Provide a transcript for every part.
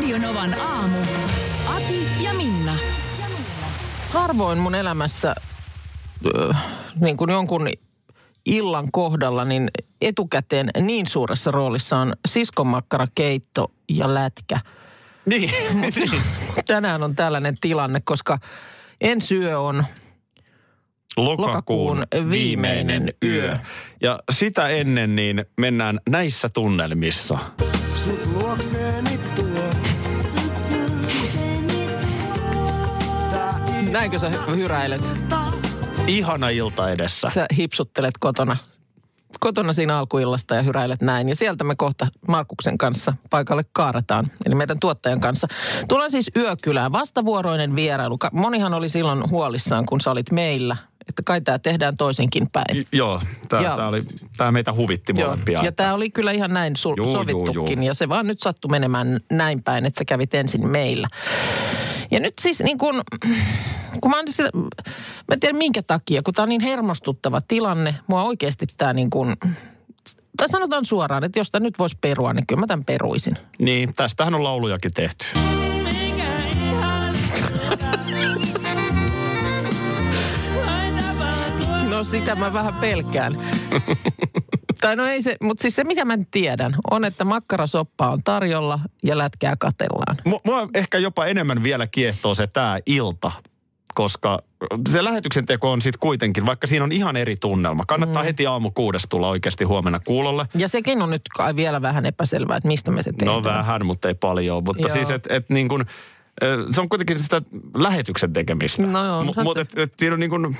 Radionovan aamu. Ati ja Minna. harvoin mun elämässä ö, niin kuin jonkun illan kohdalla, niin etukäteen niin suuressa roolissa on siskonmakkara, keitto ja lätkä. Niin, Tänään on tällainen tilanne, koska ensi yö on lokakuun viimeinen yö. Ja sitä ennen niin mennään näissä tunnelmissa. Sut luokseeni tuo. Näinkö sä hyräilet? Ihana ilta edessä. Sä hipsuttelet kotona, kotona siinä alkuillasta ja hyräilet näin. Ja sieltä me kohta Markuksen kanssa paikalle kaarataan, eli meidän tuottajan kanssa. Tullaan siis yökylään, vastavuoroinen vierailu. Monihan oli silloin huolissaan, kun sä olit meillä, että kai tämä tehdään toisinkin päin. J- Joo, tämä meitä huvitti Joo. molempia. Ja tämä oli kyllä ihan näin sul- Juu, juu, sovittukin. juu. Ja se vaan nyt sattui menemään näin päin, että sä kävit ensin meillä. Ja nyt siis niin kun, kun mä, oon sitä, mä en tiedä minkä takia, kun tämä on niin hermostuttava tilanne. Mua oikeasti tämä niin kuin, tai sanotaan suoraan, että jos tämä nyt voisi perua, niin kyllä mä tämän peruisin. Niin, tästähän on laulujakin tehty. No sitä mä vähän pelkään. tai no ei se, mutta siis se mitä mä tiedän on, että makkarasoppa on tarjolla ja lätkää katellaan. Mu- Mua ehkä jopa enemmän vielä kiehtoo se tämä ilta, koska se lähetyksen teko on sitten kuitenkin, vaikka siinä on ihan eri tunnelma. Kannattaa mm. heti aamu kuudes tulla oikeasti huomenna kuulolle. Ja sekin on nyt kai vielä vähän epäselvää, että mistä me se tehdään. No vähän, mutta ei paljon. Mutta Joo. siis, että et niin kuin, se on kuitenkin sitä lähetyksen tekemistä. No joo, se- Mutta et, et siinä on niin kuin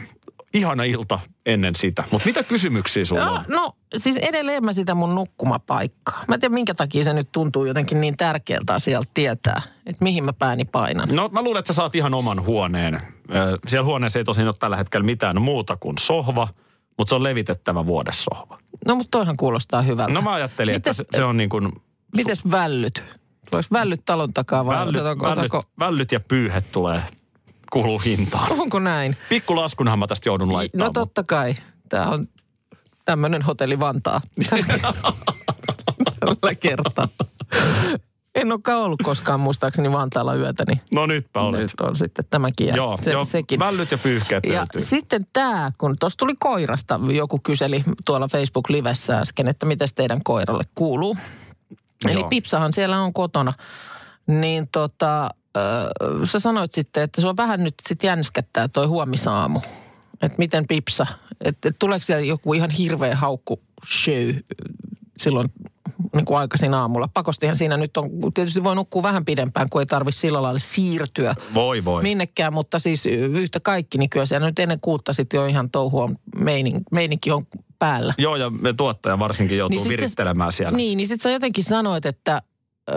ihana ilta ennen sitä. Mutta mitä kysymyksiä sulla Joo, on? no siis edelleen mä sitä mun nukkumapaikkaa. Mä en tiedä minkä takia se nyt tuntuu jotenkin niin tärkeältä asialta tietää, että mihin mä pääni painan. No mä luulen, että sä saat ihan oman huoneen. Siellä huoneessa ei tosin ole tällä hetkellä mitään muuta kuin sohva, mutta se on levitettävä vuodessohva. No mutta toihan kuulostaa hyvältä. No mä ajattelin, Mites, että se, on niin kuin Mites vällyt? Tuleeko vällyt talon takaa vai vällyt, otetaanko, vällyt, otetaanko, vällyt ja pyyhet tulee kuuluu hintaan. onko näin? Pikkulaskunhan mä tästä joudun laittamaan. No totta kai. Tämä on tämmöinen hotelli Vantaa. Tällä kertaa. En olekaan ollut koskaan muistaakseni Vantaalla yötä, niin No nytpä olet. nyt on sitten tämäkin ja Joo, se, joo sekin. vällyt ja pyyhkeet Ja löytyy. sitten tämä, kun tuossa tuli koirasta, joku kyseli tuolla Facebook-livessä äsken, että miten teidän koiralle kuuluu. Eli Joo. Pipsahan siellä on kotona. Niin tota, ö, sä sanoit sitten, että se on vähän nyt sit jänskättää toi huomisaamu. Että miten Pipsa, että et tuleeko siellä joku ihan hirveä haukku show silloin niin kuin aikaisin aamulla. Pakostihan siinä nyt on, tietysti voi nukkua vähän pidempään, kun ei tarvitse sillä lailla siirtyä Voi voi. minnekään, mutta siis yhtä kaikki, niin kyllä siellä nyt ennen kuutta sitten jo ihan touhua meinin, meininki on päällä. Joo, ja me tuottaja varsinkin joutuu Niin virittelemään siellä. Niin, niin sitten sä jotenkin sanoit, että öö,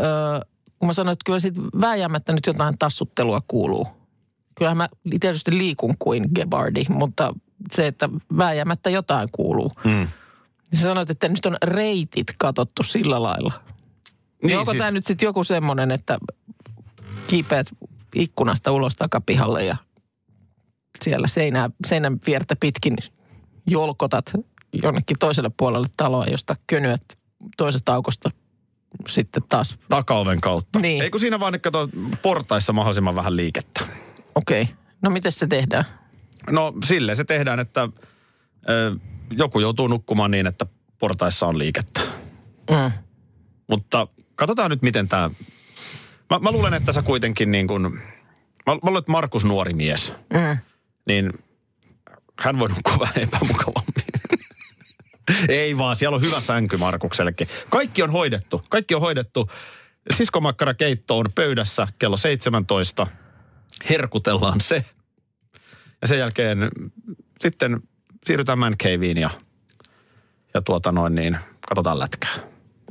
kun mä sanoin, että kyllä sitten vääjäämättä nyt jotain tassuttelua kuuluu. Kyllähän mä tietysti liikun kuin Gebardi, mutta se, että vääjäämättä jotain kuuluu. Mm. Niin sä sanoit, että nyt on reitit katottu sillä lailla. Niin, Niin, onko siis- tämä nyt sitten joku semmoinen, että kiipeät ikkunasta ulos takapihalle ja siellä seinää, seinän viertä pitkin jolkotat jonnekin toiselle puolelle taloa, josta könyät toisesta aukosta sitten taas. Takaoven kautta. Niin. Eikö siinä vaan kato portaissa mahdollisimman vähän liikettä? Okei, okay. no miten se tehdään? No silleen se tehdään, että ö, joku joutuu nukkumaan niin, että portaissa on liikettä. Mm. Mutta katsotaan nyt, miten tämä... Mä, mä luulen, että sä kuitenkin niin kuin... Mä, mä luulen, että Markus nuori mies, Mm. niin hän voi nukkua vähän epämukavammin. Ei vaan, siellä on hyvä sänky Markuksellekin. Kaikki on hoidettu. Kaikki on hoidettu. Siskomakkara keitto on pöydässä kello 17. Herkutellaan se. Ja sen jälkeen sitten siirrytään man caveen ja, ja tuota noin niin, katsotaan lätkää.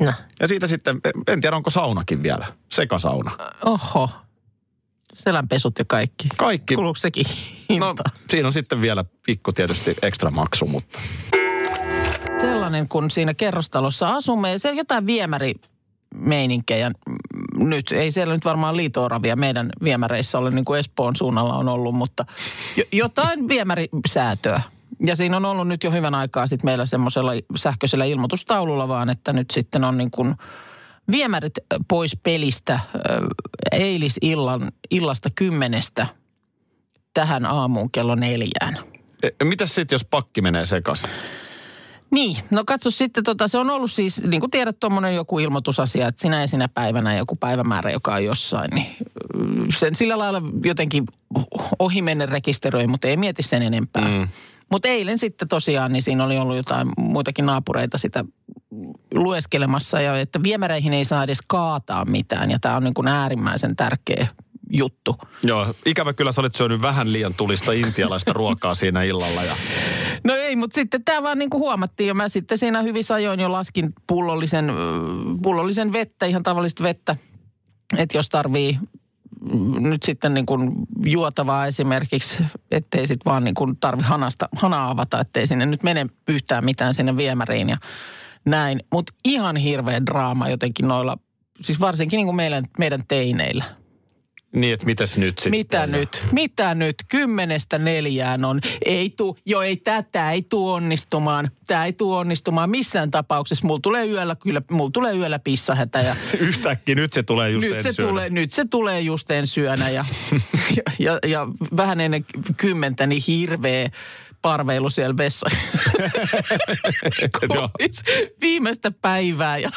No. Ja siitä sitten, en tiedä onko saunakin vielä, sekasauna. Oho. Selänpesut ja kaikki. Kaikki. Kuuluuko sekin No, hinta? siinä on sitten vielä pikku tietysti ekstra maksu, mutta Sellainen, kun siinä kerrostalossa asumme. Ja siellä jotain viemärimeininkkejä mm, nyt. Ei siellä nyt varmaan liitooravia meidän viemäreissä ole, niin kuin Espoon suunnalla on ollut, mutta jo, jotain viemärisäätöä. Ja siinä on ollut nyt jo hyvän aikaa sitten meillä semmoisella sähköisellä ilmoitustaululla vaan, että nyt sitten on niin kuin viemärit pois pelistä eilisillan illasta kymmenestä tähän aamuun kello neljään. e, mitäs sitten jos pakki menee sekaisin? Niin, no katso sitten, tota, se on ollut siis, niin kuin tiedät, tuommoinen joku ilmoitusasia, että sinä ja sinä päivänä joku päivämäärä, joka on jossain, niin mm, sen sillä lailla jotenkin ohimennen rekisteröi, mutta ei mieti sen enempää. Mm. Mutta eilen sitten tosiaan, niin siinä oli ollut jotain muitakin naapureita sitä lueskelemassa, ja että viemäreihin ei saa edes kaataa mitään, ja tämä on niin kuin äärimmäisen tärkeä juttu. Joo, ikävä kyllä sä olet syönyt vähän liian tulista intialaista ruokaa siinä illalla. Ja... No ei, mutta sitten tämä vaan niin kuin huomattiin ja mä sitten siinä hyvissä ajoin jo laskin pullollisen, pullollisen vettä, ihan tavallista vettä. Että jos tarvii mm, nyt sitten niin kuin juotavaa esimerkiksi, ettei sitten vaan niin kuin tarvi hanasta, hanaa avata, ettei sinne nyt mene yhtään mitään sinne viemäriin ja näin. Mutta ihan hirveä draama jotenkin noilla, siis varsinkin niin kuin meidän, meidän teineillä. Niin, että mitäs nyt sitten? Mitä nyt? Mitä nyt? Kymmenestä neljään on. Ei tuu, jo ei tätä, ei tuu onnistumaan. Tämä ei tuu onnistumaan missään tapauksessa. Mulla tulee yöllä, kyllä, mulla tulee yöllä pissahätä ja Yhtäkkiä nyt se tulee just nyt se, ensi yönä. tulee, nyt se tulee just ensi yönä ja, ja, ja, ja, vähän ennen kymmentä niin hirveä parveilu siellä vessoissa. Viimeistä päivää ja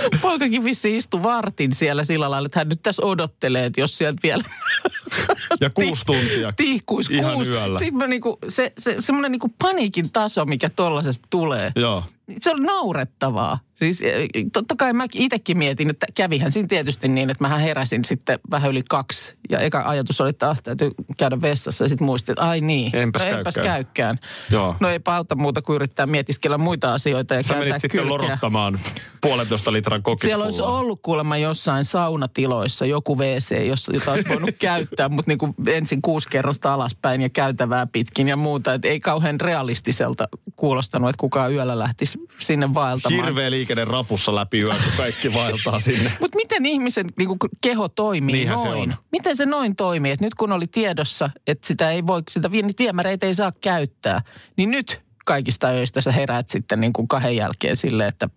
poikakin vissi istui vartin siellä sillä lailla, että hän nyt tässä odottelee, että jos sieltä vielä Ja kuusi tuntia. tihkuisi Ihan kuusi. yöllä. Sitten mä niinku, se, se, semmoinen niinku paniikin taso, mikä tollaisesta tulee. Joo. Se on naurettavaa. Siis eh, totta kai mä itsekin mietin, että kävihän siinä tietysti niin, että mä heräsin sitten vähän yli kaksi. Ja eka ajatus oli, että ah, täytyy käydä vessassa. Ja sitten muistin, että ai niin, Enpäs no, enpäs käykään. käykään. Joo. No eipä auta muuta kuin yrittää mietiskellä muita asioita ja Sä menit sitten kylkeä. lorottamaan puolentoista litran Siellä olisi ollut kuulemma jossain saunatiloissa joku WC, jossa, jota olisi voinut käyttää, mutta niin kuin ensin kuusi kerrosta alaspäin ja käytävää pitkin ja muuta. Et ei kauhean realistiselta kuulostanut, että kukaan yöllä lähtisi sinne vaeltamaan. Hirveä liikenne rapussa läpi yön, kun kaikki vaeltaa sinne. Mutta miten ihmisen niin kuin keho toimii Niinhän se noin? on. Miten se noin toimii? Et nyt kun oli tiedossa, että sitä ei voi, sitä viemäreitä ei saa käyttää, niin nyt kaikista öistä sä heräät sitten niin kuin kahden jälkeen silleen, että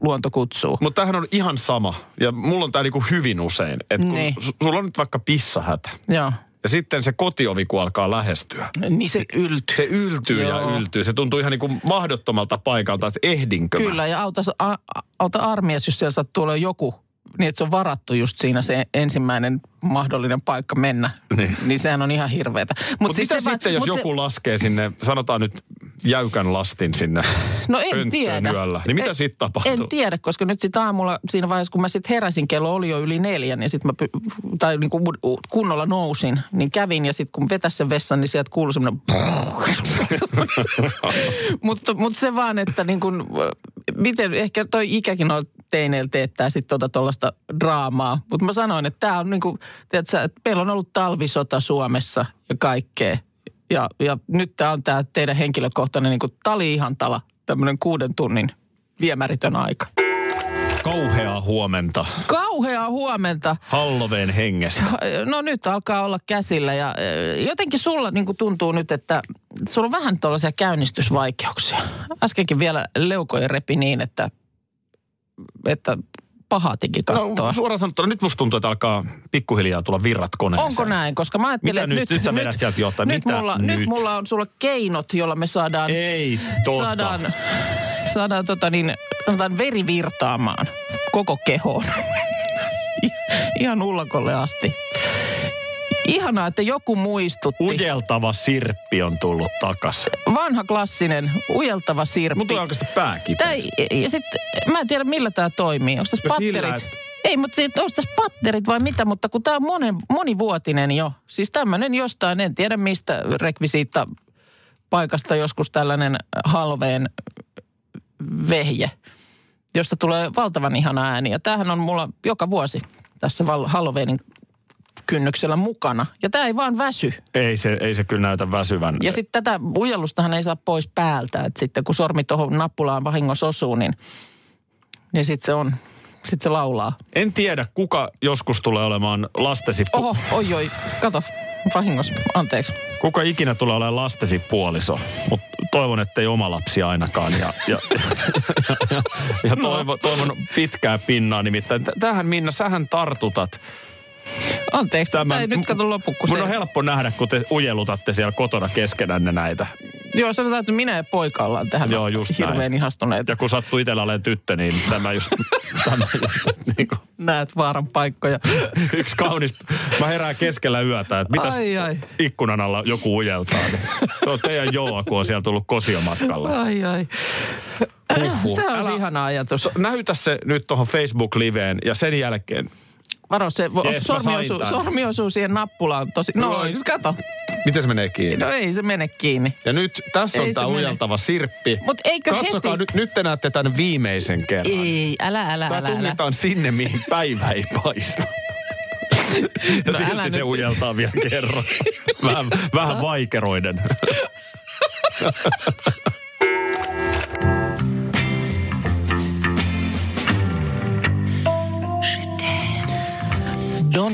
luonto kutsuu. Mutta tämähän on ihan sama. Ja mulla on tää niinku hyvin usein. Että kun Niin. su- sulla on nyt vaikka pissahätä. Joo. Ja sitten se kotiovi, kun alkaa lähestyä. Niin se yltyy. Se yltyy Joo. ja yltyy. Se tuntuu ihan niin kuin mahdottomalta paikalta, että ehdinkö mä? Kyllä, ja auta, a- auta armias, jos siellä sattuu olla joku, niin että se on varattu just siinä se ensimmäinen mahdollinen paikka mennä. Niin. Niin sehän on ihan hirveetä. Mut Mutta siis mitä se sitten, jos mut joku se, laskee sinne, sanotaan nyt jäykän lastin sinne No en tiedä. yöllä, niin mitä En- sitten tapahtuu? En tiedä, koska nyt sitten aamulla siinä vaiheessa, kun mä sitten heräsin, kello oli jo yli neljän, niin sitten mä py- tai niin kuin kunnolla nousin, niin kävin ja sitten kun vetäs sen vessan, niin sieltä kuului semmoinen mutta, mutta se vaan, että niin kuin, miten, ehkä toi ikäkin on teineillä teettää sitten tota tuollaista draamaa. Mutta mä sanoin, että tämä on niin kuin, tiedätkö, että meillä on ollut talvisota Suomessa ja kaikkea. Ja, ja nyt tämä on tämä teidän henkilökohtainen niin kuin tali-ihantala, tämmöinen kuuden tunnin viemäritön aika. Kauheaa huomenta Kauheaa huomenta. Halloween hengessä. No nyt alkaa olla käsillä ja eh, jotenkin sulla niin kuin tuntuu nyt, että sulla on vähän tuollaisia käynnistysvaikeuksia. Äskenkin vielä leukoja repi niin, että, että pahatikin kattoa. No suoraan sanottuna, nyt musta tuntuu, että alkaa pikkuhiljaa tulla virrat koneeseen. Onko näin? Koska mä ajattelin, että nyt? Nyt sä vedät sieltä jotain. Nyt, Mitä mulla, nyt? nyt mulla on sulla keinot, jolla me saadaan, Ei totta. saadaan, saadaan tota niin, sanotaan veri virtaamaan koko kehoon. Ihan ullakolle asti. Ihanaa, että joku muistutti. Ujeltava sirppi on tullut takas. Vanha klassinen, ujeltava sirppi. Mutta on oikeastaan pää kipeä. Tai, ja sit, mä en tiedä millä tämä toimii. Onko tässä No sillä, patterit? että- Ei, mutta onko tässä patterit vai mitä? Mutta kun tämä on monen, monivuotinen jo. Siis tämmöinen jostain, en tiedä mistä rekvisiitta paikasta joskus tällainen halveen vehje. josta tulee valtavan ihana ääni. Ja tämähän on mulla joka vuosi tässä Halloweenin kynnyksellä mukana. Ja tämä ei vaan väsy. Ei se, ei se kyllä näytä väsyvän. Ja sitten tätä ujellustahan ei saa pois päältä. Että sitten kun sormi tuohon nappulaan vahingossa osuu, niin, niin sitten se on, sitten se laulaa. En tiedä, kuka joskus tulee olemaan lastesi... Pu- Oho, oi oi, kato, vahingossa, anteeksi. Kuka ikinä tulee olemaan lastesi puoliso, mutta toivon, että ei oma lapsi ainakaan. Ja, ja, ja, ja, ja toivon, toivon pitkää pinnaa nimittäin. Tähän Minna, sähän tartutat. Anteeksi, tämä ei nyt kato loppu, Mun se... on helppo nähdä, kun te ujelutatte siellä kotona keskenänne näitä. Joo, sanotaan, että minä ja poika ollaan tähän Joo, just hirveän näin. ihastuneita. Ja kun sattuu itsellä olemaan tyttö, niin tämä just, tämä just niin kuin, Näet vaaran paikkoja. yksi kaunis. Mä herään keskellä yötä, että mitäs Ai, ai. ikkunan alla joku ujeltaa. Niin se on teidän Joa, kun on siellä tullut kosiomatkalle. Ai, ai. Huhhuh. Se on Älä- ihana ajatus. Näytä se nyt tuohon Facebook-liveen ja sen jälkeen. Varo, se mä sormi, osuu, sormi osuu siihen nappulaan tosi... No, No, kato. Miten se menee kiinni? No ei se mene kiinni. Ja nyt tässä on Ei tämä ujeltava sirppi. Mut eikö Katsokaa, heti- nyt, nyt te näette tämän viimeisen kerran. Ei, älä, älä, Tämä älä, älä. tunnetaan sinne, mihin päivä ei paista. Ja No silti älä se nyt. ujeltaa vielä kerran. Vähän, vähän vaikeroiden.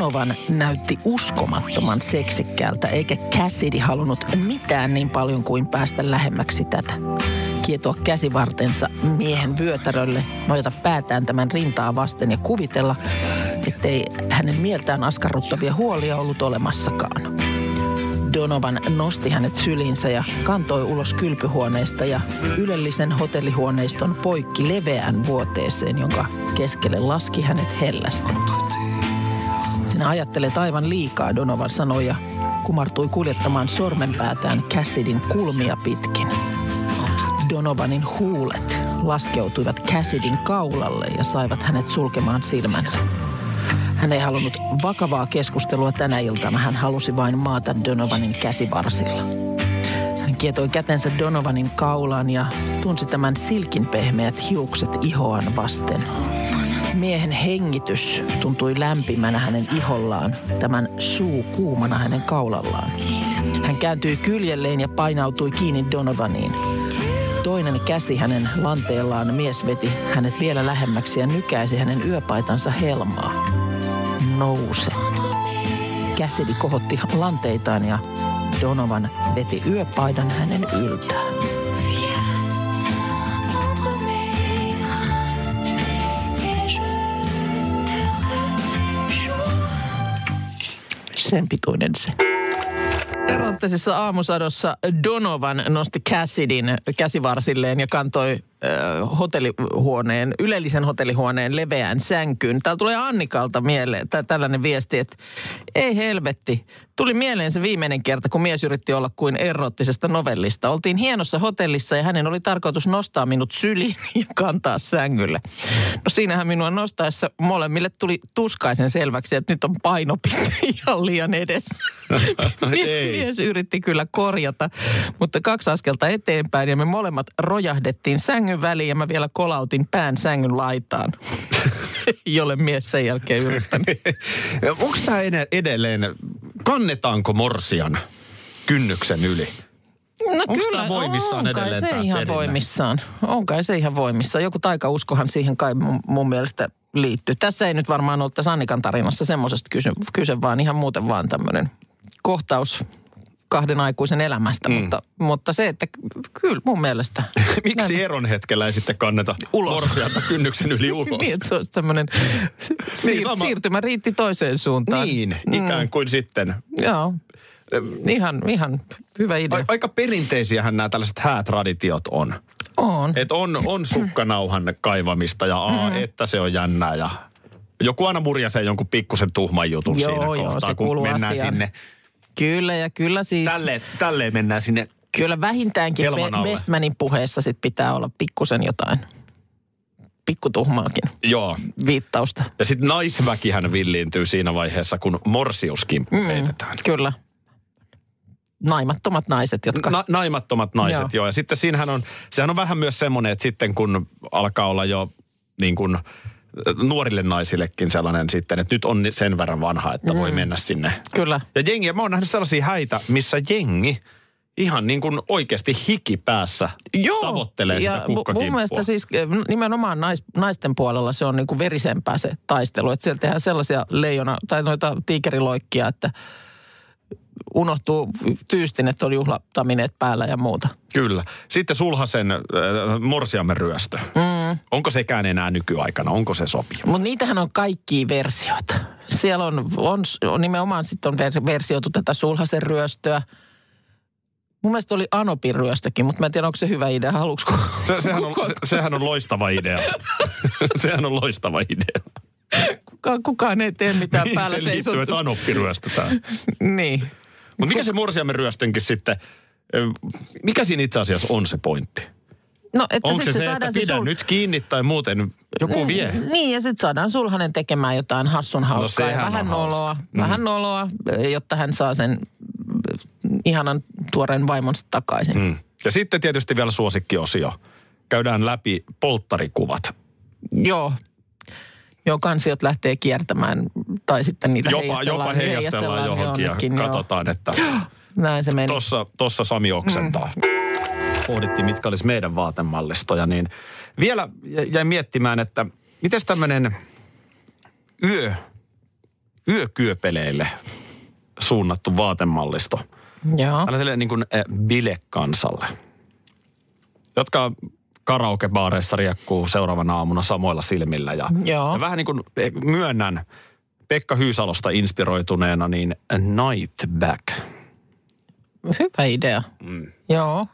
Donovan näytti uskomattoman seksikkäältä, eikä Cassidy halunnut mitään niin paljon kuin päästä lähemmäksi tätä. Kietoa käsivartensa miehen vyötärölle, nojata päätään tämän rintaa vasten ja kuvitella, ettei hänen mieltään askarruttavia huolia ollut olemassakaan. Donovan nosti hänet syliinsä ja kantoi ulos kylpyhuoneesta ja ylellisen hotellihuoneiston poikki leveään vuoteeseen, jonka keskelle laski hänet hellästi. Sinä ajattelet aivan liikaa, Donovan sanoi ja kumartui kuljettamaan sormenpäätään Cassidin kulmia pitkin. Donovanin huulet laskeutuivat Cassidin kaulalle ja saivat hänet sulkemaan silmänsä. Hän ei halunnut vakavaa keskustelua tänä iltana, hän halusi vain maata Donovanin käsivarsilla. Hän kietoi kätensä Donovanin kaulaan ja tunsi tämän silkin pehmeät hiukset ihoaan vasten. Miehen hengitys tuntui lämpimänä hänen ihollaan, tämän suu kuumana hänen kaulallaan. Hän kääntyi kyljelleen ja painautui kiinni Donovaniin. Toinen käsi hänen lanteellaan mies veti hänet vielä lähemmäksi ja nykäisi hänen yöpaitansa helmaa. Nouse. Käsidi kohotti lanteitaan ja Donovan veti yöpaidan hänen yltään. Sen pituinen se. Erottisessa aamusadossa Donovan nosti Cassidin käsivarsilleen ja kantoi hotellihuoneen, ylellisen hotellihuoneen leveään sänkyyn. Täällä tulee Annikalta mieleen tä- tällainen viesti, että ei helvetti. Tuli mieleen se viimeinen kerta, kun mies yritti olla kuin erottisesta novellista. Oltiin hienossa hotellissa ja hänen oli tarkoitus nostaa minut syliin ja kantaa sängylle. No siinähän minua nostaessa molemmille tuli tuskaisen selväksi, että nyt on painopiste ihan liian edessä. Mies yritti kyllä korjata, mutta kaksi askelta eteenpäin ja me molemmat rojahdettiin sängyn väliin ja mä vielä kolautin pään sängyn laitaan. Jolle mies sen jälkeen yrittänyt. Onko tämä edelleen, kannetaanko morsian kynnyksen yli? No Onks tää voimissaan on kai edelleen se ihan perinne? voimissaan. On kai se ihan voimissaan. Joku taikauskohan siihen kai mun, mun mielestä liittyy. Tässä ei nyt varmaan ollut tässä Annikan tarinassa semmoisesta kyse, kyse, vaan ihan muuten vaan tämmöinen kohtaus kahden aikuisen elämästä. Mm. Mutta, mutta se, että kyllä mun mielestä... Miksi Näin- eron hetkellä ei sitten kanneta Ulos. morsianta kynnyksen yli ulos? Niin, että se olisi tämmöinen siir- sama- siirtymä riitti toiseen suuntaan. Niin, ikään kuin sitten. Joo, ihan, ihan hyvä idea. Aika perinteisiähän nämä tällaiset häätraditiot on. on. Et on, on sukkanauhan kaivamista ja aa, Mm. että se on jännää ja joku aina murjasee jonkun pikkusen tuhman jutun Joo, siinä joo, kohtaa, se kun mennään asiaan. sinne. Kyllä ja kyllä siis... Tälleen, tälleen mennään sinne. Kyllä vähintäänkin. Bestmanin puheessa sit pitää olla pikkusen jotain pikkutuhmaakin Joo. viittausta. Ja sitten naisväkihän villiintyy siinä vaiheessa, kun morsiuskimppu mm. heitetään. Kyllä. Naimattomat naiset, jotka... Na, naimattomat naiset, joo. Joo. joo. Ja sitten siinähän on, sehän on vähän myös semmoinen, että sitten kun alkaa olla jo niin kuin nuorille naisillekin sellainen sitten, että nyt on sen verran vanha, että voi mennä sinne. Kyllä. Ja jengi, mä oon nähnyt sellaisia häitä, missä jengi ihan niin kuin oikeasti hiki päässä tavoittelee sitä ja kukkakimppua. mun mielestä siis eh, nimenomaan nais, naisten puolella se on niin kuin verisempää se taistelu. Että siellä tehdään sellaisia leijona tai noita tiikeriloikkia, että unohtuu tyystinet on juhlatamineet päällä ja muuta. Kyllä. Sitten Sulhasen äh, morsiamen ryöstö. Mm. Onko sekään enää nykyaikana? Onko se sopiva? Mutta niitähän on kaikkia versioita. Siellä on, on, on nimenomaan sitten on ver- versioitu tätä sulhasen ryöstöä. Mun mielestä oli Anopin ryöstökin, mutta mä en tiedä, onko se hyvä idea. Haluatko Se, sehän, on, se, sehän on loistava idea. sehän on loistava idea. kukaan, kukaan ei tee mitään Niin päällä se liittyy, että Anoppi ryöstetään. Niin. Mutta mikä se morsiamen ryöstönkin sitten, mikä siinä itse asiassa on se pointti? No, että Onko se sit se, että saadaan pidä sul- nyt kiinni tai muuten joku vie? Niin, ja sitten saadaan sulhanen tekemään jotain hassun hauskaa ja sehän on vähän noloa, Mm. vähän noloa, jotta hän saa sen ihanan tuoreen vaimonsa takaisin. Mm. Ja sitten tietysti vielä suosikkiosio. Käydään läpi polttarikuvat. Joo. Joo, kansiot lähtee kiertämään, tai sitten niitä Jopa, heijastellaan, jopa heijastellaan johonkin ja jonnekin, joo. katsotaan, että Näin se meni. tossa, tossa Sami oksentaa. Pohdittiin, mitkä olisi meidän vaatemallistoja, niin vielä jä- jäin miettimään, että miten tämmöinen yö, yökyöpeleille suunnattu vaatemallisto Joo. tällaiselle niin kuin äh, bilekansalle, jotka karaokebaareissa riekkuu seuraavana aamuna samoilla silmillä. Ja, Joo. ja vähän niin kuin eh, myönnän Pekka Hyysalosta inspiroituneena, niin Night Back. Hyvä idea. Mm. Joo.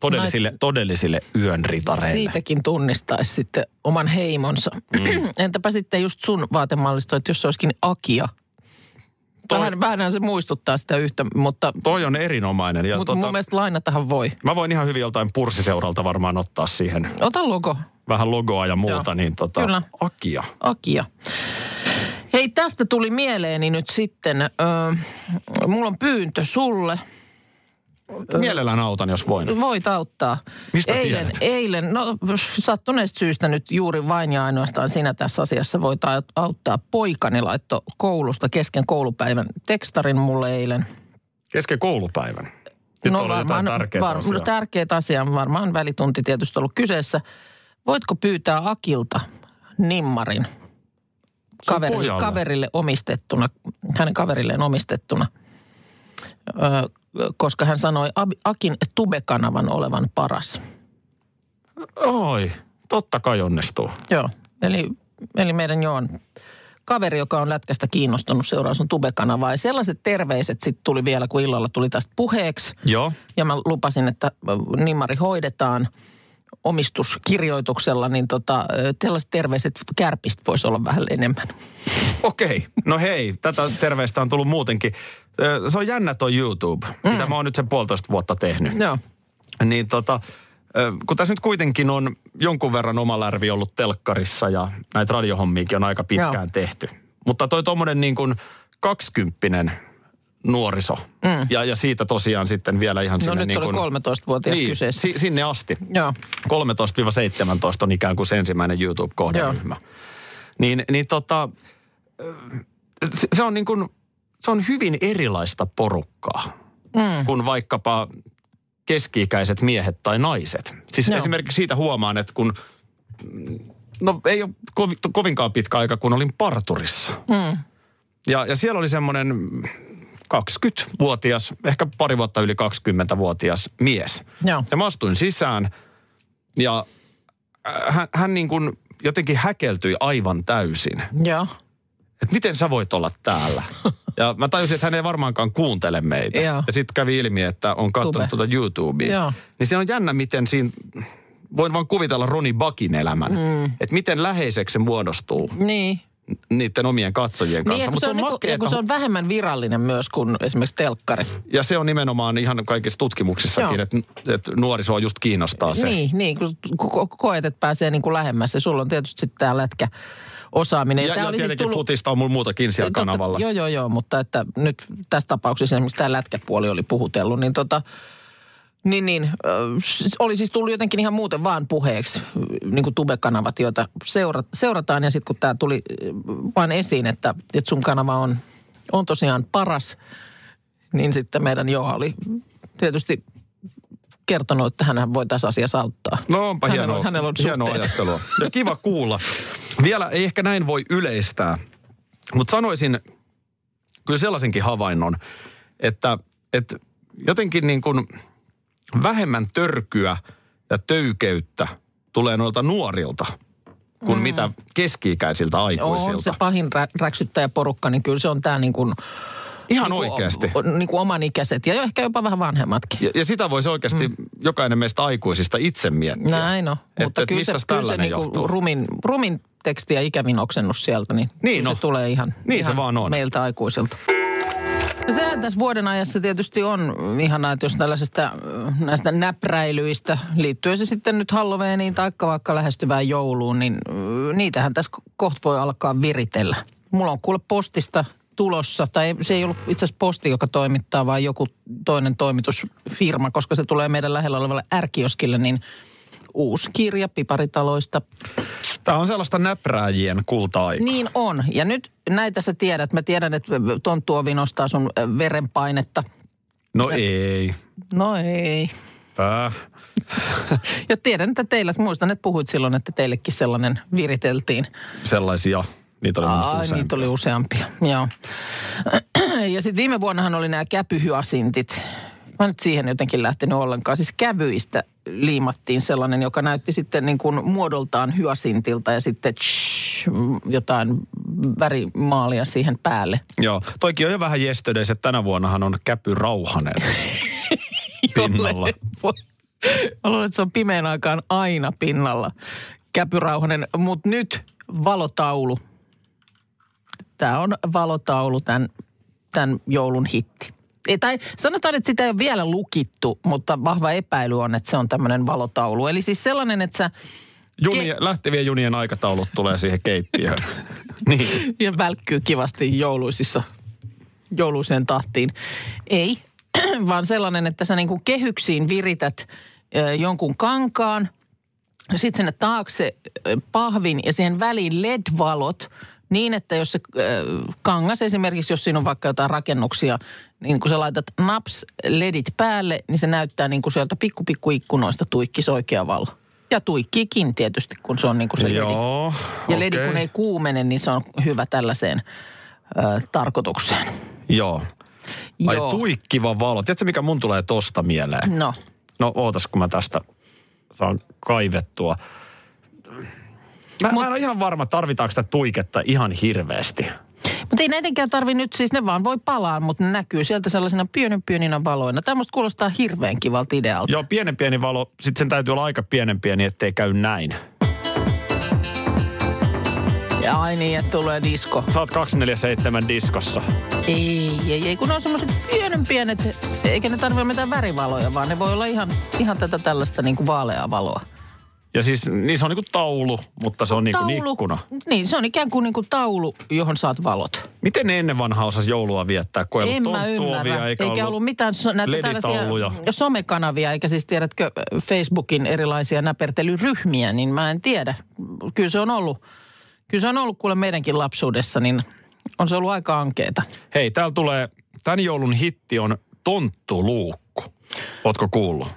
Todellisille, todellisille yön ritareille. Siitäkin tunnistaisi sitten oman heimonsa. Mm. Entäpä sitten just sun vaatemallisto, että jos se olisikin Akia. Toi- Vähän, vähän se muistuttaa sitä yhtä, mutta, Toi on erinomainen. Ja mutta tota, mun mielestä lainatahan voi. Mä voin ihan hyvin joltain purssiseuralta varmaan ottaa siihen Ota logo, vähän logoa ja muuta, Joo. niin tota, Kyllä. Akia. Akia. Hei, tästä tuli mieleeni nyt sitten, ö, mulla on pyyntö sulle. Mielellään autan, jos voin. Voit auttaa. Mistä eilen, tiedät? eilen, no sattuneesta syystä nyt juuri vain ja ainoastaan sinä tässä asiassa voit au- auttaa. Poikani laitto koulusta kesken koulupäivän tekstarin mulle eilen. Kesken koulupäivän. Nyt no, tärkeää var, asiaa. no, tärkeät asia, varmaan välitunti tietysti ollut kyseessä. Voitko pyytää Akilta nimmarin kaverille, kaverille omistettuna, hänen kaverilleen omistettuna, koska hän sanoi Akin tubekanavan olevan paras. Oi, totta kai onnistuu. Joo, eli, eli meidän Joon kaveri, joka on lätkästä kiinnostunut, seuraa sun tubekanavaa. Ja sellaiset terveiset sitten tuli vielä, kun illalla tuli tästä puheeksi. Joo. Ja mä lupasin, että ö, nimmari hoidetaan omistuskirjoituksella, niin tota, tällaiset terveiset kärpistä voisi olla vähän enemmän. Okei, no hei, tätä terveistä on tullut muutenkin. Se on jännä toi YouTube, mm. mitä mä oon nyt sen puolitoista vuotta tehnyt. Joo. Niin tota, kun tässä nyt kuitenkin on jonkun verran oma lärvi ollut telkkarissa ja näitä radiohommiakin on aika pitkään Joo. tehty. Mutta toi tommonen niin kuin kaksikymppinen nuoriso mm. ja, ja siitä tosiaan sitten vielä ihan No sinne nyt niin oli kuin, 13-vuotias niin, kyseessä. si, sinne asti. Joo. 13-17 on ikään kuin se ensimmäinen YouTube-kohderyhmä. Niin, niin tota, se- se on niin kuin, se on hyvin erilaista porukkaa Mm. kuin vaikkapa keski-ikäiset miehet tai naiset. Siis Joo. esimerkiksi siitä huomaan, että kun, no ei ole kovi, kovinkaan pitkä aika, kun olin parturissa. Mm. Ja, ja siellä oli semmoinen 20-vuotias, ehkä pari vuotta yli 20-vuotias mies. Joo. Ja mä astuin sisään ja äh, hän, hän niin kuin jotenkin häkeltyi aivan täysin. Joo. Että miten sä voit olla täällä? Ja mä tajusin, että hän ei varmaankaan kuuntele meitä. Joo. Ja sitten kävi ilmi, että on katsonut tuota YouTubea. Joo. Niin se on jännä, miten siinä, voin vaan kuvitella Roni Bakin elämän. Mm. Että miten läheiseksi se muodostuu Niin. niiden omien katsojien Niin, kanssa. ja kun, Mutta se on, niinku, ja makeeta- kun se on vähemmän virallinen myös kuin esimerkiksi telkkari. Ja se on nimenomaan ihan kaikissa tutkimuksissakin, että, että nuorisoa just kiinnostaa se. Niin, niin kun ko- ko- koet, että pääsee niin kuin lähemmäs. Ja sulla on tietysti sitten tämä lätkä osaaminen. Ja, ja oli siis tietenkin futista on muutakin siellä Totta- kanavalla. Joo, joo, joo, mutta että nyt tässä tapauksessa esimerkiksi tämä lätkäpuoli oli puhutellut, niin tota, Niin, niin. Oli siis tullut jotenkin ihan muuten vaan puheeksi, niin kuin tubekanavat, joita seura, seurataan. Ja sitten kun tämä tuli vain esiin, että, että sun kanava on, on tosiaan paras, niin sitten meidän Joa oli tietysti kertonut, että hän voi tässä asiassa auttaa. No onpa hänellä hienoa, hänellä on hienoa ajattelua. Ja kiva kuulla. Vielä ei ehkä näin voi yleistää, mutta sanoisin kyllä sellaisenkin havainnon, että, että jotenkin niin kuin vähemmän törkyä ja töykeyttä tulee noilta nuorilta kuin mm. mitä keski-ikäisiltä aikuisilta. On se pahin rä, räksyttäjäporukka, niin kyllä se on tämä niin kuin, Ihan niin kuin, oikeasti. niin kuin oman ikäiset ja ehkä jopa vähän vanhemmatkin. Ja, ja sitä voisi oikeasti mm. jokainen meistä aikuisista itse miettiä. Näin on. Et- Mutta et kyllä se, mistäs kyllä se niinku johtuu? rumin, rumin teksti ja ikävin oksennus sieltä, niin, Niin no. se tulee ihan, Niin se ihan vaan on. meiltä aikuisilta. No sehän tässä vuoden ajassa tietysti on ihanaa, että jos tällaisesta äh, näistä näpräilyistä, liittyen se sitten nyt Halloweeniin tai vaikka lähestyvään jouluun, niin äh, niitähän tässä kohta voi alkaa viritellä. Mulla on kuule postista tulossa, tai se ei ollut itse asiassa posti, joka toimittaa, vaan joku toinen toimitusfirma, koska se tulee meidän lähellä olevalle ärkioskille, niin uusi kirja piparitaloista. Tämä on sellaista näprääjien kulta-aikaa. Niin on. Ja nyt näitä sä tiedät. Mä tiedän, että tonttuovi nostaa sun ö, verenpainetta. No ei. No ei. Pää. Ja tiedän, että teillä, muistan, että puhuit silloin, että teillekin sellainen viriteltiin. Sellaisia. Niitä oli Ai, useampia. niitä oli useampia, joo. Ja sitten viime vuonnahan oli nämä käpyhyasintit. Mä nyt siihen jotenkin lähtenyt ollenkaan. Siis kävyistä liimattiin sellainen, joka näytti sitten niin kuin muodoltaan hyasintilta ja sitten tsh, jotain värimaalia siihen päälle. Joo. Toikin on jo vähän yesterdays, että tänä vuonnahan on Käpy Rauhanen pinnalla. Mä luulen, että se on pimeän aikaan aina pinnalla. Käpyrauhanen, mutta nyt valotaulu. Tämä on valotaulu, tämän, tämän joulun hitti. Tai sanotaan, että sitä ei ole vielä lukittu, mutta vahva epäily on, että se on tämmöinen valotaulu. Eli siis sellainen, että sä Juni, lähtevien junien aikataulut tulee siihen keittiöön. niin. ja välkkyy kivasti jouluisissa, jouluiseen tahtiin. Ei, vaan sellainen, että sä niin kuin kehyksiin virität ö, jonkun kankaan, sitten sinne taakse ö, pahvin ja siihen väliin LED-valot niin, että jos se ö, kangas esimerkiksi, jos siinä on vaikka jotain rakennuksia, niin kun sä laitat naps ledit päälle, niin se näyttää niin kuin sieltä pikku pikku ikkunoista tuikkisi oikea valo. Ja tuikkiikin tietysti, kun se on niin kuin se ledi. Joo, Ja ledi okei. kun ei kuumene, niin se on hyvä tällaiseen ö, tarkoitukseen. Joo. Ai Joo. tuikkiva valo. Tiedätkö, mikä mun tulee tosta mieleen? No, No ootas, kun mä tästä saan kaivettua. Mä, Mut- mä en ole ihan varma, tarvitaanko sitä tuiketta ihan hirveästi. Mutta ei näidenkään tarvi nyt, siis ne vaan voi palaa, mutta ne näkyy sieltä sellaisina pienen pieninä valoina. Tämmöistä kuulostaa hirveän kivalta idealta. Joo, pienen pieni valo. Sitten sen täytyy olla aika pienen pieni, ettei käy näin. Ja ai niin, että tulee disko. Sä oot 247 diskossa. Ei, ei, ei, kun ne on semmoiset pienen pienet, eikä ne tarvitse mitään värivaloja, vaan ne voi olla ihan, ihan tätä tällaista niin kuin vaaleaa valoa. Ja siis niin se on niinku taulu, mutta se on niinku ikkuna. Niin, se on ikään kuin, niin kuin taulu, johon saat valot. Miten ne ennen vanhaa osasi joulua viettää, kun ei En ollut ymmärrä. eikä, Eikä ollut mitään so, näitä tällaisia somekanavia, eikä siis tiedätkö Facebookin erilaisia näpertelyryhmiä, niin mä en tiedä. Kyllä se on ollut, kyllä se on ollut kuule meidänkin lapsuudessa, niin on se ollut aika ankeeta. Hei, täällä tulee, tämän joulun hitti on tonttuluukku. Ootko kuullut?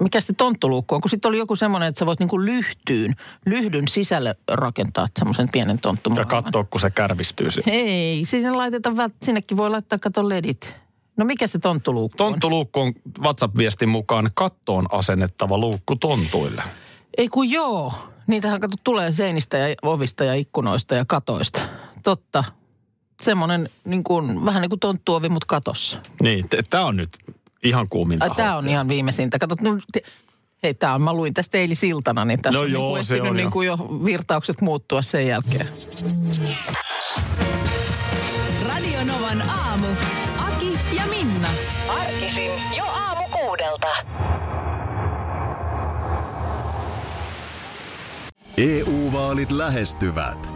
Mikä se tonttuluukku on? Kun sitten oli joku semmoinen, että sä voit niinku lyhtyyn, lyhdyn sisälle rakentaa semmoisen pienen Ja tonttumaailman. katsoa, kun se kärvistyy. siihen. Ei, sinne laitetaan, sinnekin voi laittaa kato ledit. No mikä se tonttuluukku on? Tonttuluukku on WhatsApp-viestin mukaan kattoon asennettava luukku tontuille. Ei kun joo. Niitähän kato tulee seinistä ja ovista ja ikkunoista ja katoista. Totta. Semmoinen niin kuin, vähän niin kuin tonttuovi, mutta katossa. Niin, tämä on nyt ihan kuuminta tämä on ihan viimeisintä. Kato, no, te, hei, tämä on, mä luin tästä eilisiltana, niin tässä No on joo, niin se kuin on niin jo. kuin jo virtaukset muuttua sen jälkeen. Radio Novan aamu. Aki ja Minna. Arkisin jo aamu kuudelta. EU-vaalit lähestyvät.